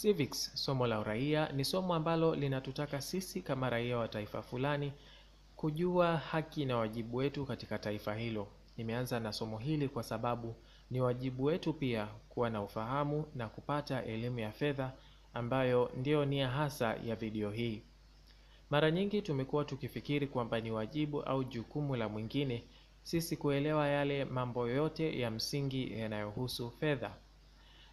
Civics, somo la uraia, ni somo ambalo linatutaka sisi kama raia wa taifa fulani kujua haki na wajibu wetu katika taifa hilo. Nimeanza na somo hili kwa sababu ni wajibu wetu pia kuwa na ufahamu na kupata elimu ya fedha ambayo ndiyo nia hasa ya video hii. Mara nyingi tumekuwa tukifikiri kwamba ni wajibu au jukumu la mwingine sisi kuelewa yale mambo yote ya msingi yanayohusu fedha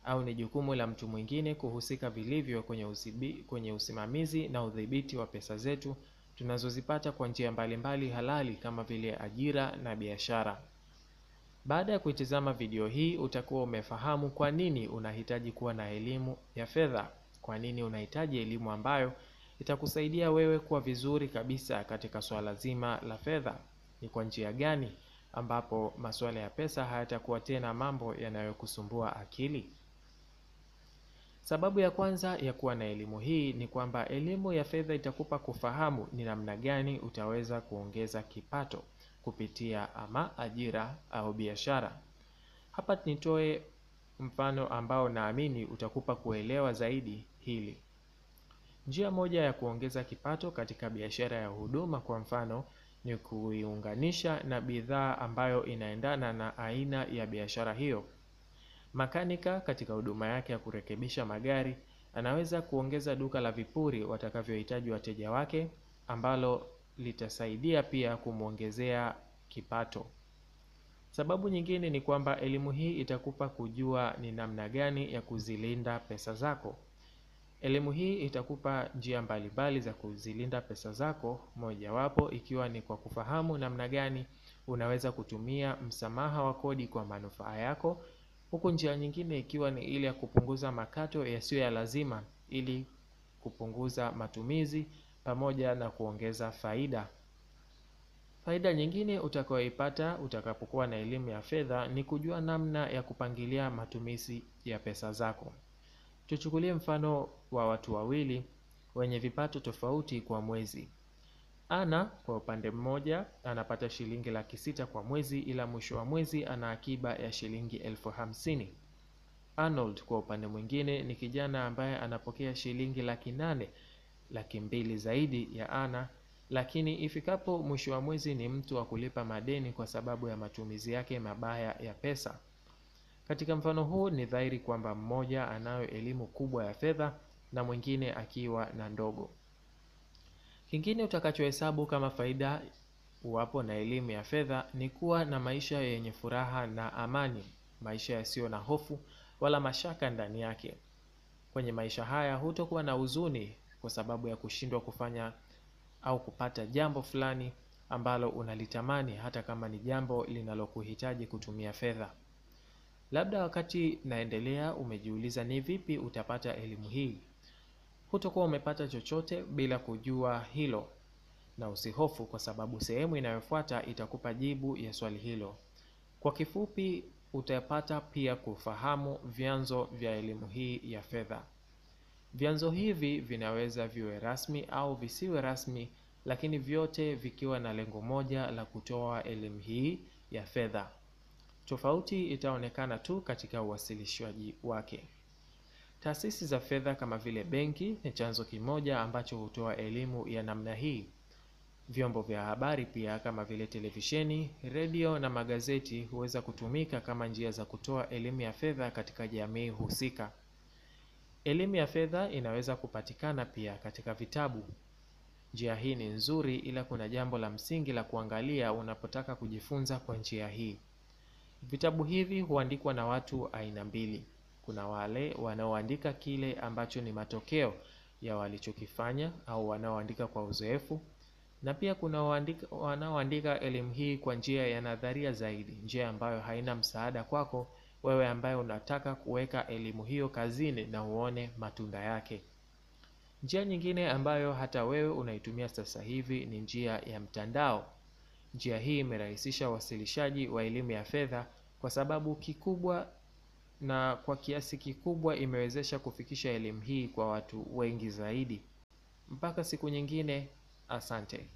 au ni jukumu la mtu mwingine kuhusika vilivyo kwenye usibi, kwenye usimamizi na udhibiti wa pesa zetu tunazozipata kwa njia mbalimbali halali kama vile ajira na biashara. Baada ya kuitizama video hii utakuwa umefahamu kwa nini unahitaji kuwa na elimu ya fedha, kwa nini unahitaji elimu ambayo itakusaidia wewe kuwa vizuri kabisa katika swala zima la fedha. Ni kwa njia gani ambapo masuala ya pesa hayatakuwa tena mambo yanayokusumbua akili? Sababu ya kwanza ya kuwa na elimu hii ni kwamba elimu ya fedha itakupa kufahamu ni namna gani utaweza kuongeza kipato kupitia ama ajira au biashara. Hapa nitoe mfano ambao naamini utakupa kuelewa zaidi hili. Njia moja ya kuongeza kipato katika biashara ya huduma kwa mfano ni kuiunganisha na bidhaa ambayo inaendana na aina ya biashara hiyo. Makanika katika huduma yake ya kurekebisha magari anaweza kuongeza duka la vipuri watakavyohitaji wateja wake ambalo litasaidia pia kumwongezea kipato. Sababu nyingine ni kwamba elimu hii itakupa kujua ni namna gani ya kuzilinda pesa zako. Elimu hii itakupa njia mbalimbali za kuzilinda pesa zako, mojawapo ikiwa ni kwa kufahamu namna gani unaweza kutumia msamaha wa kodi kwa manufaa yako, huku njia nyingine ikiwa ni ile ya kupunguza makato yasiyo ya lazima ili kupunguza matumizi pamoja na kuongeza faida. Faida nyingine utakayoipata utakapokuwa na elimu ya fedha ni kujua namna ya kupangilia matumizi ya pesa zako. Tuchukulie mfano wa watu wawili wenye vipato tofauti kwa mwezi. Ana kwa upande mmoja anapata shilingi laki sita kwa mwezi ila mwisho wa mwezi ana akiba ya shilingi elfu hamsini. Arnold kwa upande mwingine ni kijana ambaye anapokea shilingi laki nane, laki mbili zaidi ya Ana, lakini ifikapo mwisho wa mwezi ni mtu wa kulipa madeni kwa sababu ya matumizi yake mabaya ya pesa. Katika mfano huu ni dhahiri kwamba mmoja anayo elimu kubwa ya fedha na mwingine akiwa na ndogo. Kingine utakachohesabu kama faida uwapo na elimu ya fedha ni kuwa na maisha yenye furaha na amani, maisha yasiyo na hofu wala mashaka ndani yake. Kwenye maisha haya hutokuwa na huzuni kwa sababu ya kushindwa kufanya au kupata jambo fulani ambalo unalitamani hata kama ni jambo linalokuhitaji kutumia fedha. Labda wakati naendelea umejiuliza ni vipi utapata elimu hii. Hutokuwa umepata chochote bila kujua hilo, na usihofu kwa sababu sehemu inayofuata itakupa jibu ya swali hilo. Kwa kifupi, utapata pia kufahamu vyanzo vya elimu hii ya fedha. Vyanzo hivi vinaweza viwe rasmi au visiwe rasmi, lakini vyote vikiwa na lengo moja la kutoa elimu hii ya fedha. Tofauti itaonekana tu katika uwasilishwaji wake. Taasisi za fedha kama vile benki ni chanzo kimoja ambacho hutoa elimu ya namna hii. Vyombo vya habari pia kama vile televisheni, redio na magazeti huweza kutumika kama njia za kutoa elimu ya fedha katika jamii husika. Elimu ya fedha inaweza kupatikana pia katika vitabu. Njia hii ni nzuri ila kuna jambo la msingi la kuangalia unapotaka kujifunza kwa njia hii. Vitabu hivi huandikwa na watu aina mbili. Kuna wale wanaoandika kile ambacho ni matokeo ya walichokifanya au wanaoandika kwa uzoefu, na pia kuna wanaoandika elimu hii kwa njia ya nadharia zaidi, njia ambayo haina msaada kwako wewe ambaye unataka kuweka elimu hiyo kazini na uone matunda yake. Njia nyingine ambayo hata wewe unaitumia sasa hivi ni njia ya mtandao. Njia hii imerahisisha uwasilishaji wa elimu ya fedha kwa sababu kikubwa na kwa kiasi kikubwa imewezesha kufikisha elimu hii kwa watu wengi zaidi. Mpaka siku nyingine, asante.